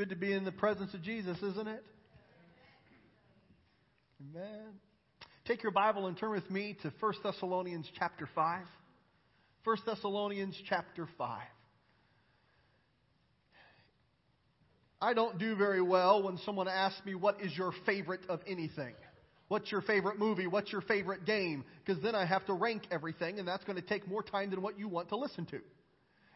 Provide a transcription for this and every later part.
good to be in the presence of Jesus, isn't it? Amen. Take your Bible and turn with me to 1 Thessalonians chapter 5. 1 Thessalonians chapter 5. I don't do very well when someone asks me, What is your favorite of anything? What's your favorite movie? What's your favorite game? Because then I have to rank everything, and that's going to take more time than what you want to listen to.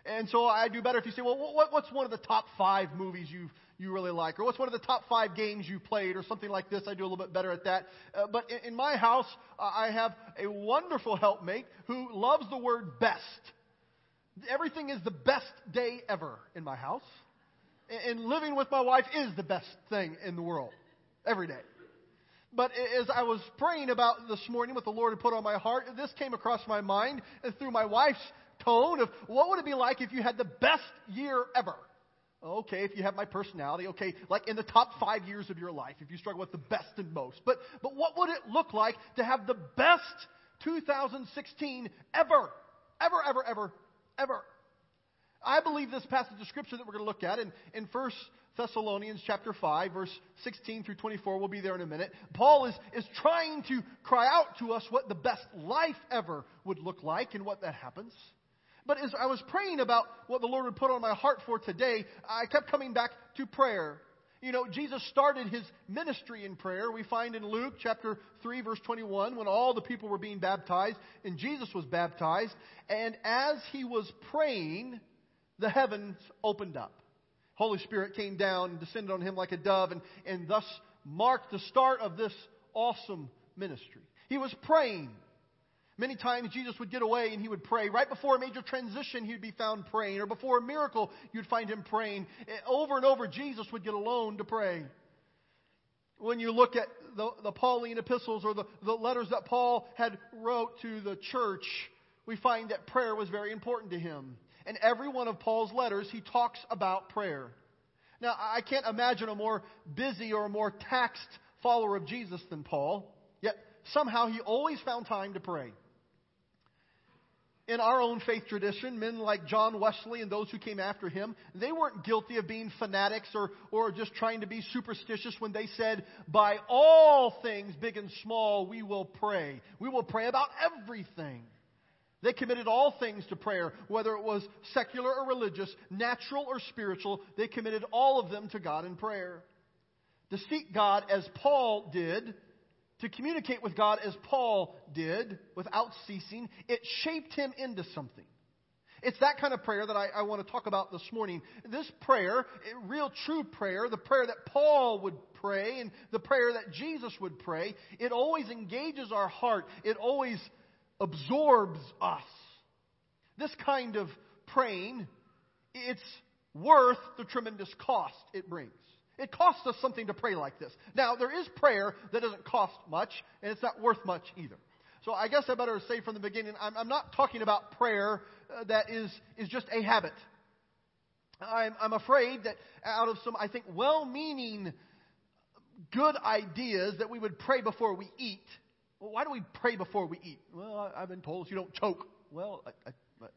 And so I do better if you say, well, what, what's one of the top five movies you you really like, or what's one of the top five games you played, or something like this. I do a little bit better at that. Uh, but in, in, my house, uh, I have a wonderful helpmate who loves the word best. Everything is the best day ever in my house, and, and living with my wife is the best thing in the world every day. But as I was praying about this morning, what the Lord had put on my heart, this came across my mind and through my wife's tone of what would it be like if you had the best year ever? Okay, if you have my personality, okay, like in the top five years of your life, if you struggle with the best and most. But, but what would it look like to have the best 2016 ever? Ever, ever, ever, ever. I believe this passage of scripture that we're going to look at in, in 1 Thessalonians chapter 5, verse 16 through 24, we'll be there in a minute. Paul is, is trying to cry out to us what the best life ever would look like and what that happens. But as I was praying about what the Lord would put on my heart for today, I kept coming back to prayer. You know, Jesus started his ministry in prayer. We find in Luke chapter 3, verse 21, when all the people were being baptized and Jesus was baptized. And as he was praying, the heavens opened up. Holy Spirit came down and descended on him like a dove and, and thus marked the start of this awesome ministry. He was praying. Many times Jesus would get away and he would pray. Right before a major transition, he'd be found praying. Or before a miracle, you'd find him praying. Eh, over and over, Jesus would get alone to pray. When you look at the, the Pauline epistles or the, the letters that Paul had wrote to the church, we find that prayer was very important to him. In every one of Paul's letters, he talks about prayer. Now, I can't imagine a more busy or a more taxed follower of Jesus than Paul, yet somehow he always found time to pray in our own faith tradition, men like John Wesley and those who came after him, they weren't guilty of being fanatics or, or just trying to be superstitious when they said, by all things, big and small, we will pray. We will pray about everything. They committed all things to prayer, whether it was secular or religious, natural or spiritual. They committed all of them to God in prayer. To seek God as Paul did to communicate with God as Paul did without ceasing, it shaped him into something. It's that kind of prayer that I, I, want to talk about this morning. This prayer, real true prayer, the prayer that Paul would pray and the prayer that Jesus would pray, it always engages our heart. It always absorbs us. This kind of praying, it's worth the tremendous cost it brings. It costs us something to pray like this. Now, there is prayer that doesn't cost much, and it's not worth much either. So I guess I better say from the beginning, I'm, I'm not talking about prayer uh, that is, is just a habit. I'm, I'm afraid that out of some, I think, well meaning, good ideas that we would pray before we eat. Well, why do we pray before we eat? Well, I've been told you don't choke. Well, I, I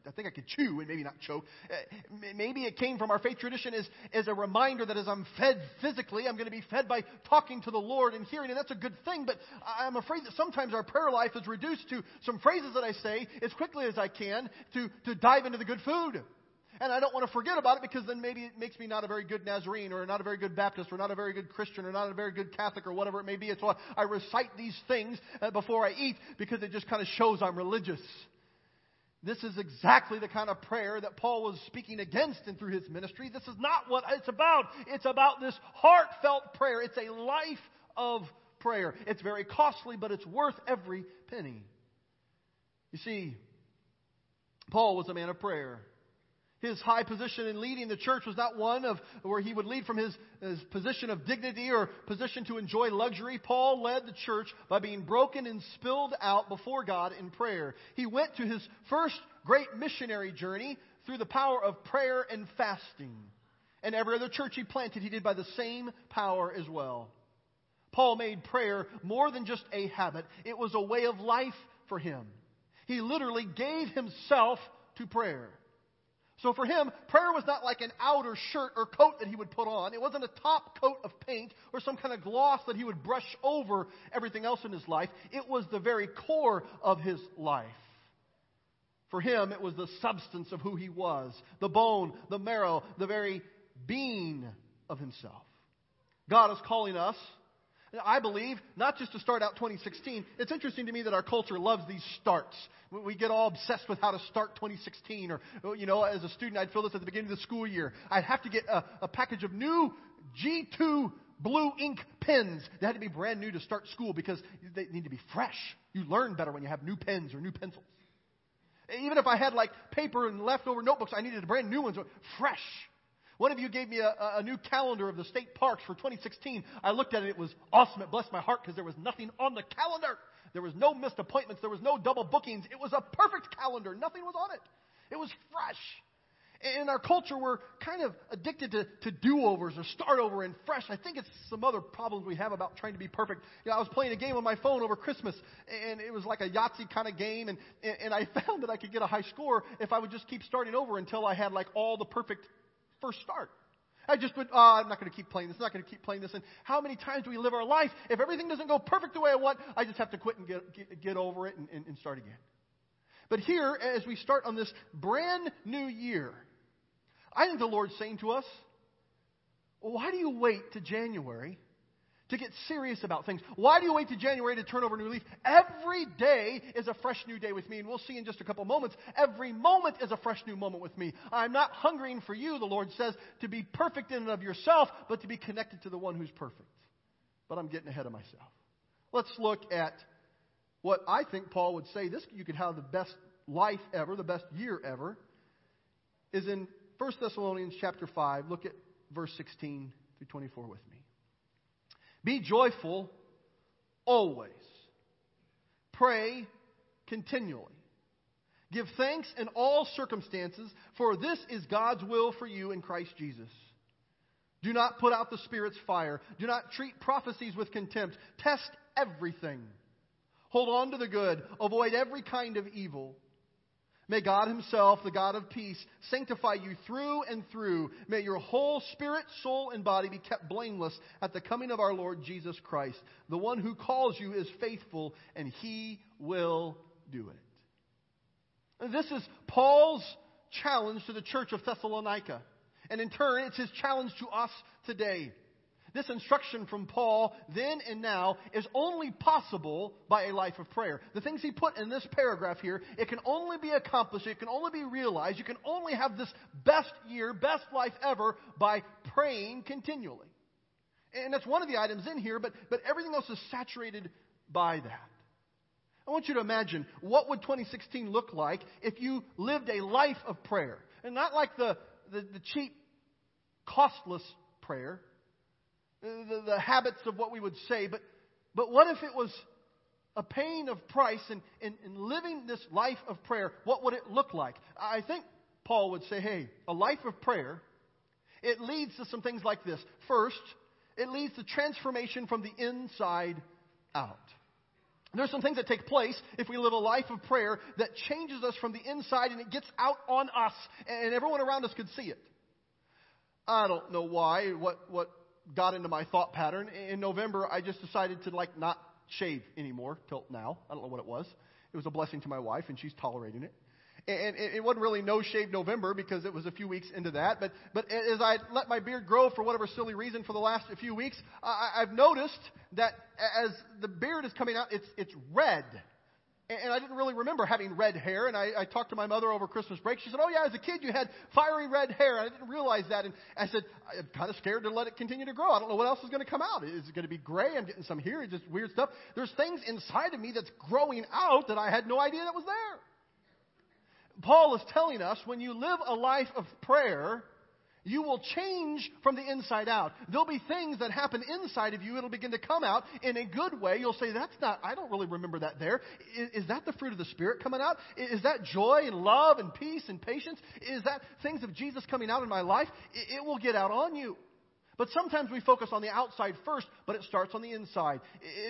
I think I could chew and maybe not choke. Uh, maybe it came from our faith tradition as, as a reminder that as I'm fed physically, I'm going to be fed by talking to the Lord and hearing, and that's a good thing. But I'm afraid that sometimes our prayer life is reduced to some phrases that I say as quickly as I can to, to dive into the good food. And I don't want to forget about it because then maybe it makes me not a very good Nazarene or not a very good Baptist or not a very good Christian or not a very good Catholic or whatever it may be. And so I recite these things uh, before I eat because it just kind of shows I'm religious. This is exactly the kind of prayer that Paul was speaking against and through his ministry. This is not what it's about. It's about this heartfelt prayer. It's a life of prayer. It's very costly, but it's worth every penny. You see, Paul was a man of prayer. His high position in leading the church was not one of where he would lead from his, his position of dignity or position to enjoy luxury. Paul led the church by being broken and spilled out before God in prayer. He went to his first great missionary journey through the power of prayer and fasting. And every other church he planted, he did by the same power as well. Paul made prayer more than just a habit, it was a way of life for him. He literally gave himself to prayer. So for him, prayer was not like an outer shirt or coat that he would put on. It wasn't a top coat of paint or some kind of gloss that he would brush over everything else in his life. It was the very core of his life. For him, it was the substance of who he was, the bone, the marrow, the very being of himself. God is calling us I believe, not just to start out 2016. It's interesting to me that our culture loves these starts. We get all obsessed with how to start 2016. Or, oh, you know, as a student, I'd feel this at the beginning of the school year. I'd have to get a, a package of new G2 blue ink pens. They had to be brand new to start school because they need to be fresh. You learn better when you have new pens or new pencils. Even if I had like paper and leftover notebooks, I needed brand new ones, fresh. One of you gave me a, a new calendar of the state parks for 2016. I looked at it. It was awesome. It blessed my heart because there was nothing on the calendar. There was no missed appointments. There was no double bookings. It was a perfect calendar. Nothing was on it. It was fresh. In our culture, we're kind of addicted to, to do-overs or start over and fresh. I think it's some other problems we have about trying to be perfect. You know, I was playing a game on my phone over Christmas, and it was like a Yahtzee kind of game, and, and I found that I could get a high score if I would just keep starting over until I had like all the perfect first start. I just would, oh, ah, I'm not going to keep playing this. I'm not going to keep playing this. And how many times do we live our life? If everything doesn't go perfect the way I want, I just have to quit and get, get, get over it and, and, and start again. But here, as we start on this brand new year, I think the Lord's saying to us, why do you wait to January to get serious about things. Why do you wait to January to turn over a new leaf? Every day is a fresh new day with me, and we'll see in just a couple moments. Every moment is a fresh new moment with me. I'm not hungering for you, the Lord says, to be perfect in and of yourself, but to be connected to the one who's perfect. But I'm getting ahead of myself. Let's look at what I think Paul would say. This you could have the best life ever, the best year ever, is in 1 Thessalonians chapter 5. Look at verse 16 through 24 with me. Be joyful always. Pray continually. Give thanks in all circumstances, for this is God's will for you in Christ Jesus. Do not put out the Spirit's fire. Do not treat prophecies with contempt. Test everything. Hold on to the good. Avoid every kind of evil. May God Himself, the God of peace, sanctify you through and through. May your whole spirit, soul, and body be kept blameless at the coming of our Lord Jesus Christ. The one who calls you is faithful, and He will do it. This is Paul's challenge to the church of Thessalonica. And in turn, it's his challenge to us today. This instruction from Paul, then and now, is only possible by a life of prayer. The things he put in this paragraph here, it can only be accomplished, it can only be realized, you can only have this best year, best life ever by praying continually. And that's one of the items in here, but, but everything else is saturated by that. I want you to imagine what would 2016 look like if you lived a life of prayer. And not like the, the, the cheap, costless prayer, the, the habits of what we would say, but, but what if it was a paying of price in, in, in living this life of prayer? What would it look like? I think Paul would say, hey, a life of prayer, it leads to some things like this. First, it leads to transformation from the inside out. There's some things that take place if we live a life of prayer that changes us from the inside and it gets out on us and everyone around us could see it. I don't know why, what, what got into my thought pattern. In November, I just decided to like not shave anymore till now. I don't know what it was. It was a blessing to my wife, and she's tolerating it. And it wasn't really no shave November because it was a few weeks into that. But but as I let my beard grow for whatever silly reason for the last few weeks, I, I've noticed that as the beard is coming out, it's it's red. And I didn't really remember having red hair. And I, I talked to my mother over Christmas break. She said, Oh, yeah, as a kid, you had fiery red hair. I didn't realize that. And I said, I'm kind of scared to let it continue to grow. I don't know what else is going to come out. Is it going to be gray? I'm getting some here, just weird stuff. There's things inside of me that's growing out that I had no idea that was there. Paul is telling us when you live a life of prayer, you will change from the inside out. There'll be things that happen inside of you. It'll begin to come out in a good way. You'll say, that's not, I don't really remember that there. Is, is that the fruit of the Spirit coming out? Is that joy and love and peace and patience? Is that things of Jesus coming out in my life? It, it will get out on you. But sometimes we focus on the outside first, but it starts on the inside.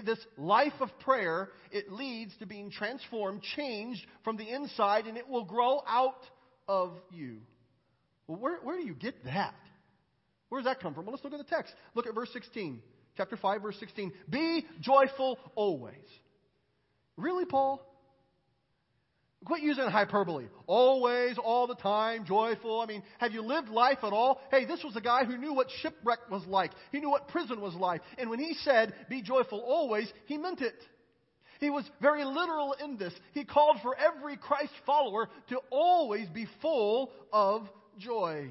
This life of prayer, it leads to being transformed, changed from the inside, and it will grow out of you. Well, where, where do you get that? Where does that come from? Well, let's look at the text. Look at verse 16. Chapter 5, verse 16. Be joyful always. Really, Paul? Quit using hyperbole. Always, all the time, joyful. I mean, have you lived life at all? Hey, this was a guy who knew what shipwreck was like. He knew what prison was like. And when he said, be joyful always, he meant it. He was very literal in this. He called for every Christ follower to always be full of joy.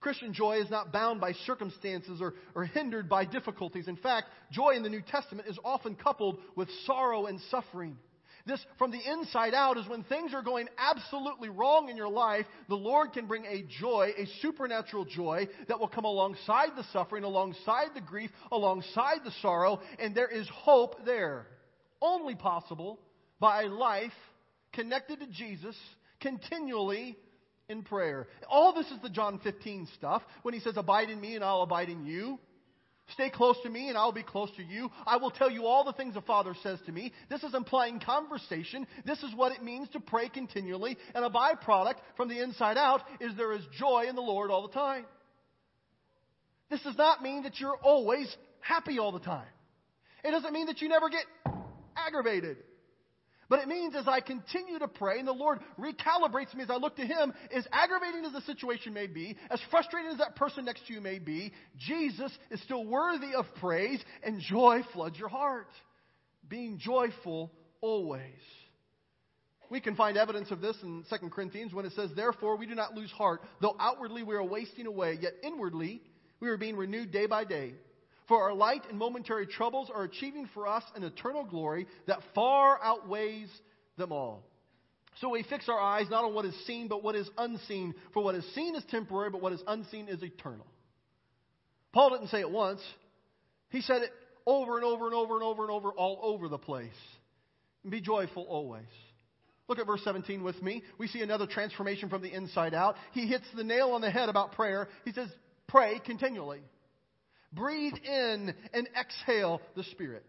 Christian joy is not bound by circumstances or, or hindered by difficulties. In fact, joy in the New Testament is often coupled with sorrow and suffering. This, from the inside out, is when things are going absolutely wrong in your life, the Lord can bring a joy, a supernatural joy, that will come alongside the suffering, alongside the grief, alongside the sorrow, and there is hope there. Only possible by a life connected to Jesus continually in prayer. All this is the John 15 stuff when he says, Abide in me and I'll abide in you. Stay close to me and I'll be close to you. I will tell you all the things the Father says to me. This is implying conversation. This is what it means to pray continually. And a byproduct from the inside out is there is joy in the Lord all the time. This does not mean that you're always happy all the time. It doesn't mean that you never get aggravated. But it means as I continue to pray and the Lord recalibrates me as I look to Him, as aggravating as the situation may be, as frustrating as that person next to you may be, Jesus is still worthy of praise and joy floods your heart. Being joyful always. We can find evidence of this in 2 Corinthians when it says, Therefore we do not lose heart, though outwardly we are wasting away, yet inwardly we are being renewed day by day. For our light and momentary troubles are achieving for us an eternal glory that far outweighs them all. So we fix our eyes not on what is seen, but what is unseen. For what is seen is temporary, but what is unseen is eternal. Paul didn't say it once, he said it over and over and over and over and over, all over the place. Be joyful always. Look at verse 17 with me. We see another transformation from the inside out. He hits the nail on the head about prayer. He says, Pray continually. Breathe in and exhale the Spirit.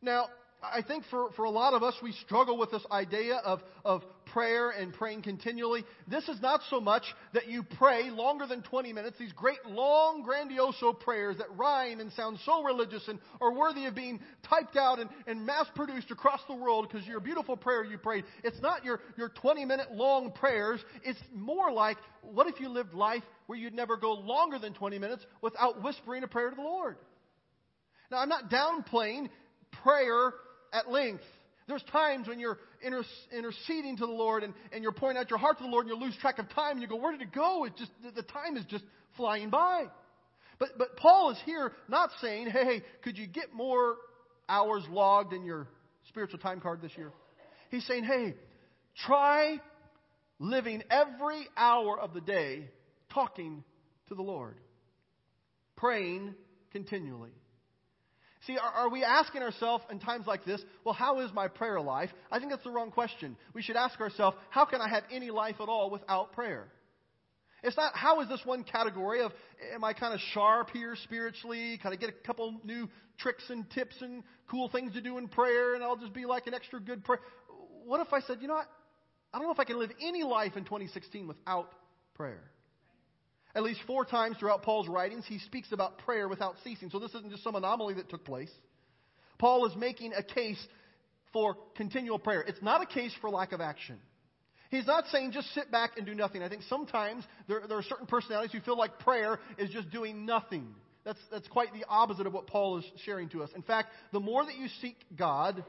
Now, I think for, for a lot of us, we struggle with this idea of, of prayer and praying continually. This is not so much that you pray longer than 20 minutes, these great, long, grandioso prayers that rhyme and sound so religious and are worthy of being typed out and, and mass produced across the world because you're a beautiful prayer you prayed. It's not your, your 20 minute long prayers. It's more like, what if you lived life where you'd never go longer than 20 minutes without whispering a prayer to the Lord? Now, I'm not downplaying prayer at length. There's times when you're inter- interceding to the Lord and, and you're pouring out your heart to the Lord and you lose track of time and you go, where did it go? It just, the time is just flying by. But, but Paul is here not saying, hey, hey, could you get more hours logged in your spiritual time card this year? He's saying, hey, try living every hour of the day talking to the Lord, praying continually. See, are, are, we asking ourselves in times like this, well, how is my prayer life? I think that's the wrong question. We should ask ourselves, how can I have any life at all without prayer? It's not, how is this one category of, am I kind of sharp here spiritually? Kind of get a couple new tricks and tips and cool things to do in prayer, and I'll just be like an extra good prayer? What if I said, you know what? I don't know if I can live any life in 2016 without prayer. At least four times throughout Paul's writings, he speaks about prayer without ceasing. So this isn't just some anomaly that took place. Paul is making a case for continual prayer. It's not a case for lack of action. He's not saying just sit back and do nothing. I think sometimes there, there are certain personalities who feel like prayer is just doing nothing. That's, that's quite the opposite of what Paul is sharing to us. In fact, the more that you seek God,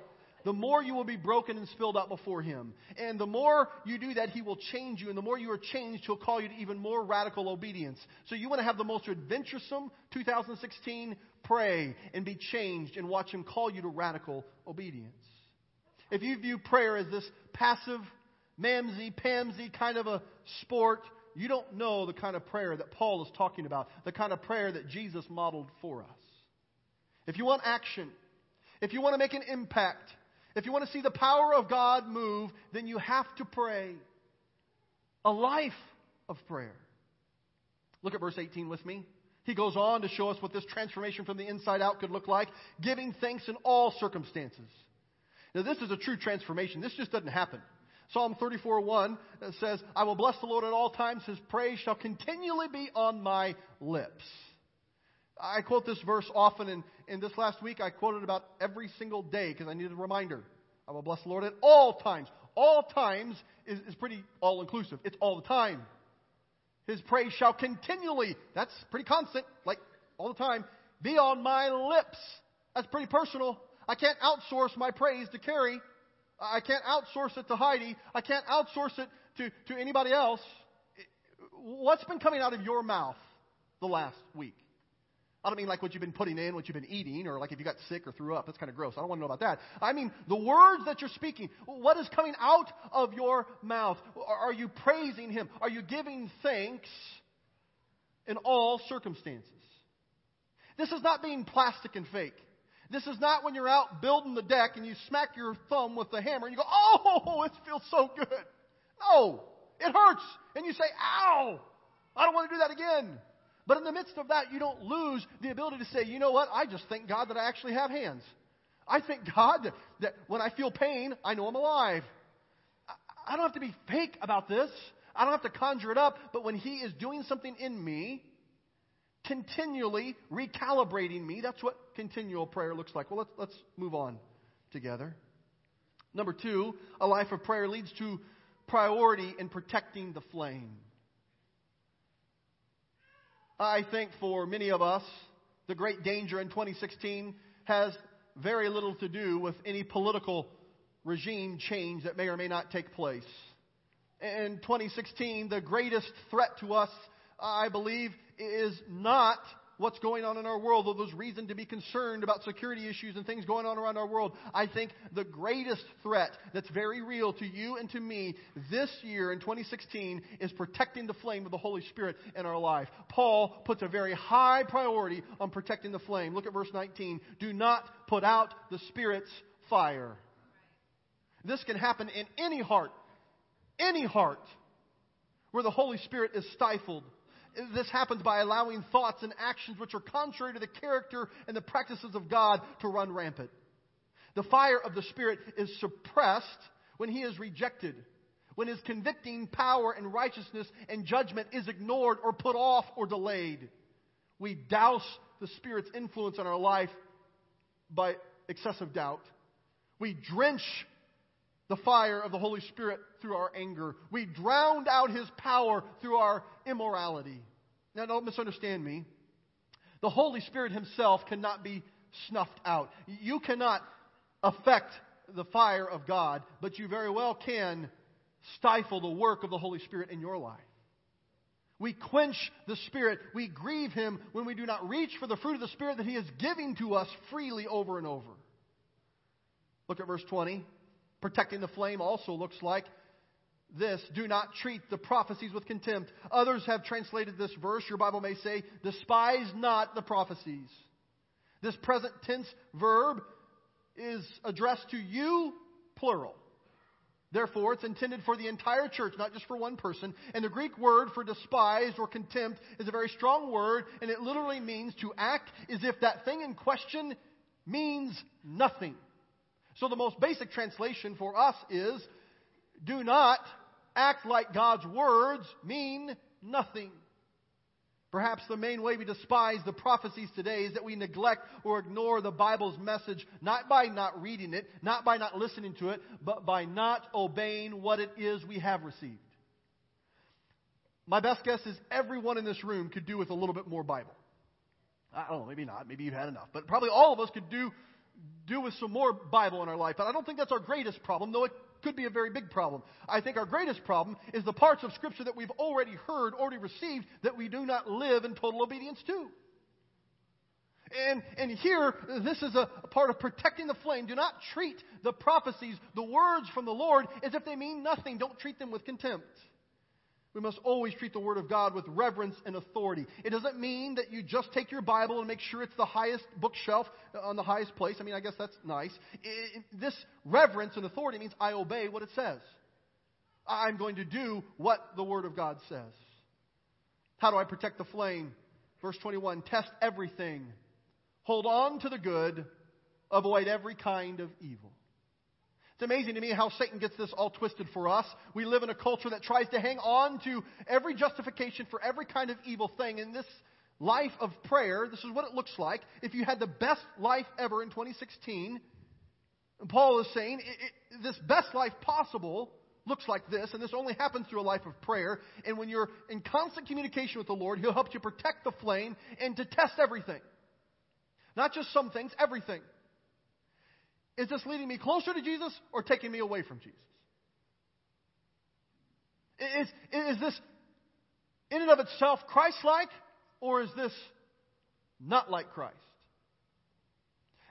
the more you will be broken and spilled out before Him. And the more you do that, He will change you. And the more you are changed, He'll call you to even more radical obedience. So you want to have the most adventuresome 2016? Pray and be changed and watch Him call you to radical obedience. If you view prayer as this passive, mamsy, pamsy kind of a sport, you don't know the kind of prayer that Paul is talking about, the kind of prayer that Jesus modeled for us. If you want action, if you want to make an impact, if you want to see the power of God move, then you have to pray. A life of prayer. Look at verse 18 with me. He goes on to show us what this transformation from the inside out could look like, giving thanks in all circumstances. Now, this is a true transformation. This just doesn't happen. Psalm 34 1 uh, says, I will bless the Lord at all times. His praise shall continually be on my lips. I quote this verse often, and, and this last week I quoted about every single day because I needed a reminder. I will bless the Lord at all times. All times is, is pretty all inclusive, it's all the time. His praise shall continually, that's pretty constant, like all the time, be on my lips. That's pretty personal. I can't outsource my praise to Carrie. I can't outsource it to Heidi. I can't outsource it to, to anybody else. What's been coming out of your mouth the last week? I don't mean like what you've been putting in, what you've been eating, or like if you got sick or threw up. That's kind of gross. I don't want to know about that. I mean the words that you're speaking. What is coming out of your mouth? Are you praising Him? Are you giving thanks in all circumstances? This is not being plastic and fake. This is not when you're out building the deck and you smack your thumb with the hammer and you go, oh, it feels so good. No, it hurts. And you say, ow, I don't want to do that again. But in the midst of that, you don't lose the ability to say, you know what? I just thank God that I actually have hands. I thank God that, when I feel pain, I know I'm alive. I, I don't have to be fake about this. I don't have to conjure it up. But when He is doing something in me, continually recalibrating me, that's what continual prayer looks like. Well, let's, let's move on together. Number two, a life of prayer leads to priority in protecting the flame. I think for many of us, the great danger in 2016 has very little to do with any political regime change that may or may not take place. In 2016, the greatest threat to us, I believe, is not what's going on in our world, though there's reason to be concerned about security issues and things going on around our world, I think the greatest threat that's very real to you and to me this year in 2016 is protecting the flame of the Holy Spirit in our life. Paul puts a very high priority on protecting the flame. Look at verse 19. Do not put out the Spirit's fire. This can happen in any heart, any heart, where the Holy Spirit is stifled this happens by allowing thoughts and actions which are contrary to the character and the practices of God to run rampant. The fire of the Spirit is suppressed when he is rejected, when his convicting power and righteousness and judgment is ignored or put off or delayed. We douse the Spirit's influence on our life by excessive doubt. We drench the fire of the Holy Spirit through our anger. We drowned out his power through our immorality. Now, don't misunderstand me. The Holy Spirit himself cannot be snuffed out. You cannot affect the fire of God, but you very well can stifle the work of the Holy Spirit in your life. We quench the Spirit. We grieve Him when we do not reach for the fruit of the Spirit that He is giving to us freely over and over. Look at verse 20. Protecting the flame also looks like this do not treat the prophecies with contempt. Others have translated this verse, your Bible may say, despise not the prophecies. This present tense verb is addressed to you, plural. Therefore, it's intended for the entire church, not just for one person. And the Greek word for despise or contempt is a very strong word, and it literally means to act as if that thing in question means nothing. So the most basic translation for us is do not act like God's words mean nothing. Perhaps the main way we despise the prophecies today is that we neglect or ignore the Bible's message, not by not reading it, not by not listening to it, but by not obeying what it is we have received. My best guess is everyone in this room could do with a little bit more Bible. I don't know, maybe not. Maybe you've had enough. But probably all of us could do do with some more Bible in our life. But I don't think that's our greatest problem, though it could be a very big problem. I think our greatest problem is the parts of Scripture that we've already heard, already received, that we do not live in total obedience to. And, and here, this is a, a part of protecting the flame. Do not treat the prophecies, the words from the Lord, as if they mean nothing. Don't treat them with contempt. We must always treat the Word of God with reverence and authority. It doesn't mean that you just take your Bible and make sure it's the highest bookshelf uh, on the highest place. I mean, I guess that's nice. It, this reverence and authority means I obey what it says. I'm going to do what the Word of God says. How do I protect the flame? Verse 21 Test everything, hold on to the good, avoid every kind of evil. It's amazing to me how Satan gets this all twisted for us. We live in a culture that tries to hang on to every justification for every kind of evil thing. In this life of prayer, this is what it looks like. If you had the best life ever in 2016, Paul is saying it, it, this best life possible looks like this, and this only happens through a life of prayer. And when you're in constant communication with the Lord, He'll help you protect the flame and to test everything. Not just some things, everything. Is this leading me closer to Jesus or taking me away from Jesus? Is, is this in and of itself Christ like, or is this not like Christ?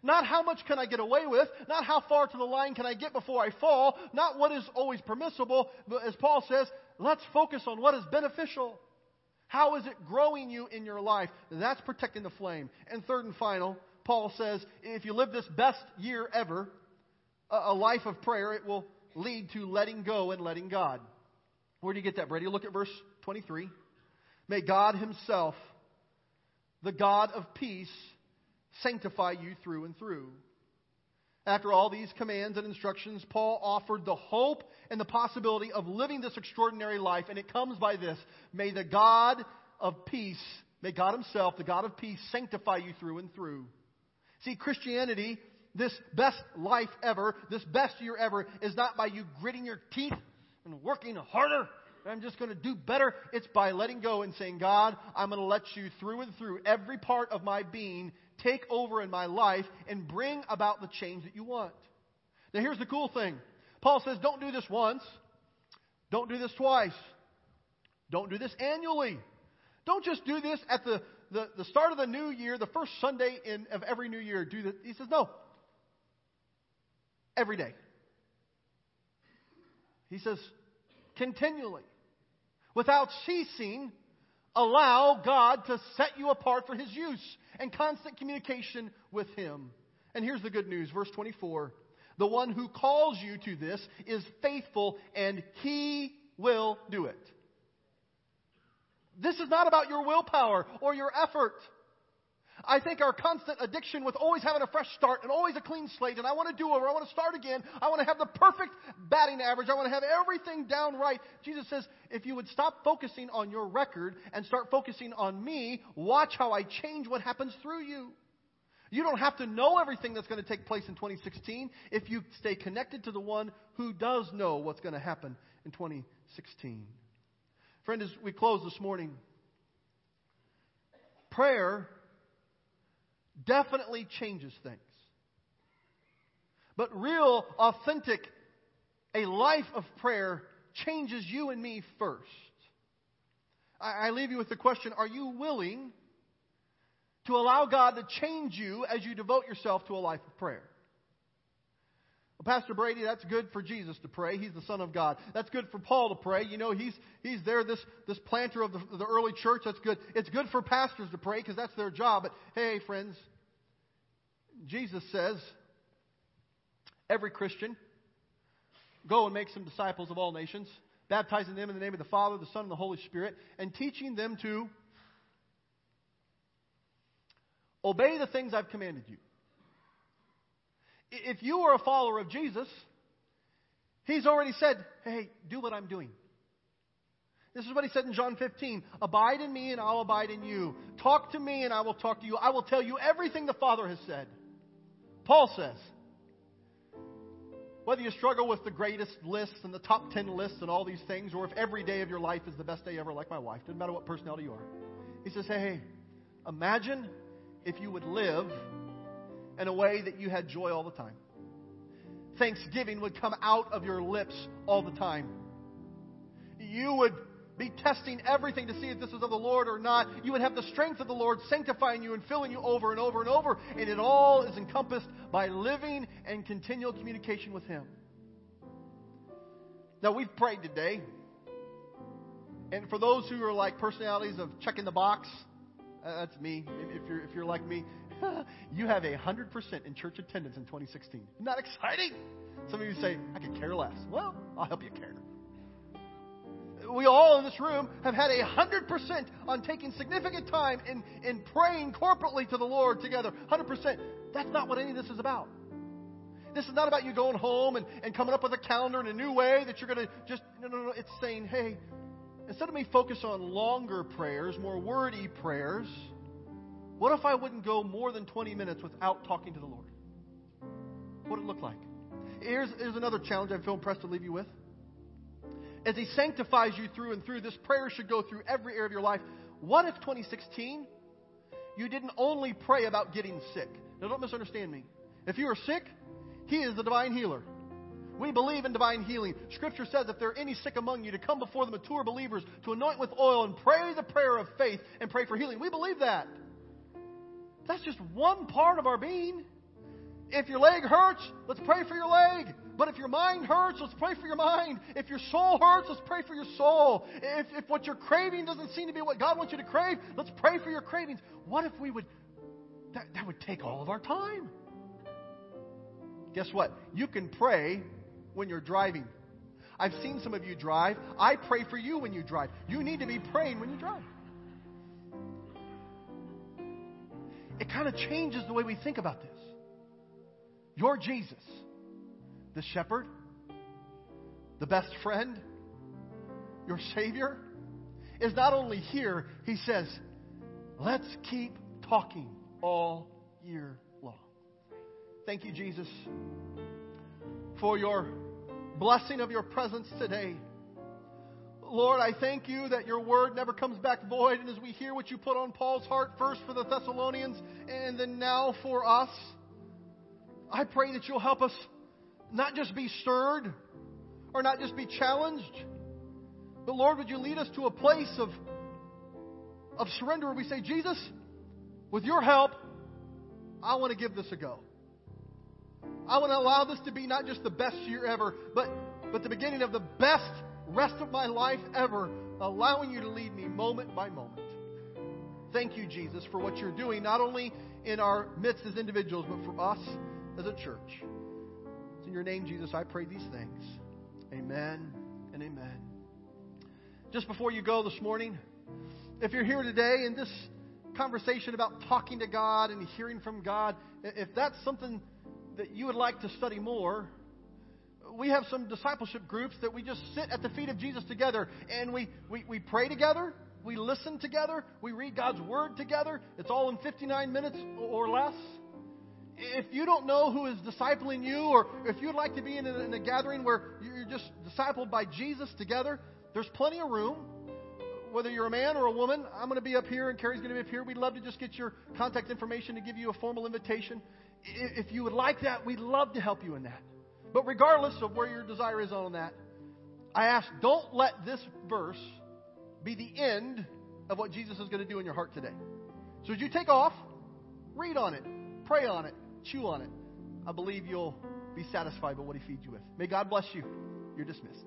Not how much can I get away with, not how far to the line can I get before I fall, not what is always permissible, but as Paul says, let's focus on what is beneficial. How is it growing you in your life? That's protecting the flame. And third and final, Paul says, if you live this best year ever, a life of prayer, it will lead to letting go and letting God. Where do you get that, Brady? Look at verse 23. May God Himself, the God of peace, sanctify you through and through. After all these commands and instructions, Paul offered the hope and the possibility of living this extraordinary life, and it comes by this May the God of peace, may God Himself, the God of peace, sanctify you through and through. See, Christianity, this best life ever, this best year ever, is not by you gritting your teeth and working harder. I'm just going to do better. It's by letting go and saying, God, I'm going to let you through and through every part of my being take over in my life and bring about the change that you want. Now, here's the cool thing Paul says, don't do this once, don't do this twice, don't do this annually. Don't just do this at the, the, the start of the new year, the first Sunday in, of every new year. Do this. He says, no. Every day. He says, continually. Without ceasing, allow God to set you apart for His use and constant communication with Him. And here's the good news, verse 24. The one who calls you to this is faithful and He will do it. This is not about your willpower or your effort. I think our constant addiction with always having a fresh start and always a clean slate, and I want to do over, I want to start again, I want to have the perfect batting average, I want to have everything down right. Jesus says, if you would stop focusing on your record and start focusing on me, watch how I change what happens through you. You don't have to know everything that's going to take place in 2016 if you stay connected to the one who does know what's going to happen in 2016. Friend, as we close this morning, prayer definitely changes things. But real, authentic, a life of prayer changes you and me first. I, I leave you with the question Are you willing to allow God to change you as you devote yourself to a life of prayer? Pastor Brady, that's good for Jesus to pray. He's the Son of God. That's good for Paul to pray. You know, he's, he's there, this, this planter of the, the early church. That's good. It's good for pastors to pray because that's their job. But hey, friends, Jesus says, every Christian, go and make some disciples of all nations, baptizing them in the name of the Father, the Son, and the Holy Spirit, and teaching them to obey the things I've commanded you. If you are a follower of Jesus, He's already said, hey, do what I'm doing. This is what he said in John 15 Abide in me, and I'll abide in you. Talk to me, and I will talk to you. I will tell you everything the Father has said. Paul says, whether you struggle with the greatest lists and the top 10 lists and all these things, or if every day of your life is the best day ever, like my wife, doesn't matter what personality you are. He says, hey, hey, imagine if you would live in a way that you had joy all the time. Thanksgiving would come out of your lips all the time. You would be testing everything to see if this was of the Lord or not. You would have the strength of the Lord sanctifying you and filling you over and over and over. And it all is encompassed by living and continual communication with Him. Now, we've prayed today. And for those who are like personalities of checking the box, uh, that's me. If you're, if you're like me, you have a 100% in church attendance in 2016. Isn't exciting? Some of you say, I could care less. Well, I'll help you care we all in this room have had a hundred percent on taking significant time in, in praying corporately to the Lord together. Hundred percent. That's not what any of this is about. This is not about you going home and, and coming up with a calendar in a new way that you're going to just, no, no, no. It's saying, hey, instead of me focus on longer prayers, more wordy prayers, what if I wouldn't go more than 20 minutes without talking to the Lord? What would it look like? Here's, here's another challenge I feel impressed to leave you with. As He sanctifies you through and through, this prayer should go through every area of your life. What if 2016 you didn't only pray about getting sick? Now, don't misunderstand me. If you are sick, He is the divine healer. We believe in divine healing. Scripture says if there are any sick among you, to come before the mature believers, to anoint with oil and pray the prayer of faith and pray for healing. We believe that. That's just one part of our being. If your leg hurts, let's pray for your leg. But if your mind hurts, let's pray for your mind. If your soul hurts, let's pray for your soul. If, if what you're craving doesn't seem to be what God wants you to crave, let's pray for your cravings. What if we would, that, that would take all of our time. Guess what? You can pray when you're driving. I've seen some of you drive. I pray for you when you drive. You need to be praying when you drive. It kind of changes the way we think about this. Your Jesus, the shepherd, the best friend, your Savior, is not only here, He says, let's keep talking all year long. Thank you, Jesus, for your blessing of your presence today. Lord, I thank you that your word never comes back void. And as we hear what you put on Paul's heart, first for the Thessalonians and then now for us, I pray that you'll help us not just be stirred or not just be challenged, but Lord, would you lead us to a place of, of surrender where we say, Jesus, with your help, I want to give this a go. I want to allow this to be not just the best year ever, but, but the beginning of the best rest of my life ever, allowing you to lead me moment by moment. Thank you, Jesus, for what you're doing, not only in our midst as individuals, but for us as a church. It's in your name, Jesus, I pray these things. Amen and amen. Just before you go this morning, if you're here today and this conversation about talking to God and hearing from God, if that's something that you would like to study more, we have some discipleship groups that we just sit at the feet of Jesus together and we, we, we pray together, we listen together, we read God's Word together. It's all in 59 minutes or less. If you don't know who is discipling you, or if you'd like to be in a, in a gathering where you're just discipled by Jesus together, there's plenty of room whether you're a man or a woman, I'm going to be up here and Carrie's going to be up here. We'd love to just get your contact information to give you a formal invitation. If you would like that, we'd love to help you in that. But regardless of where your desire is on that, I ask, don't let this verse be the end of what Jesus is going to do in your heart today. So as you take off, read on it, pray on it, chew on it. I believe you'll be satisfied by what he feeds you with. May God bless you. You're dismissed.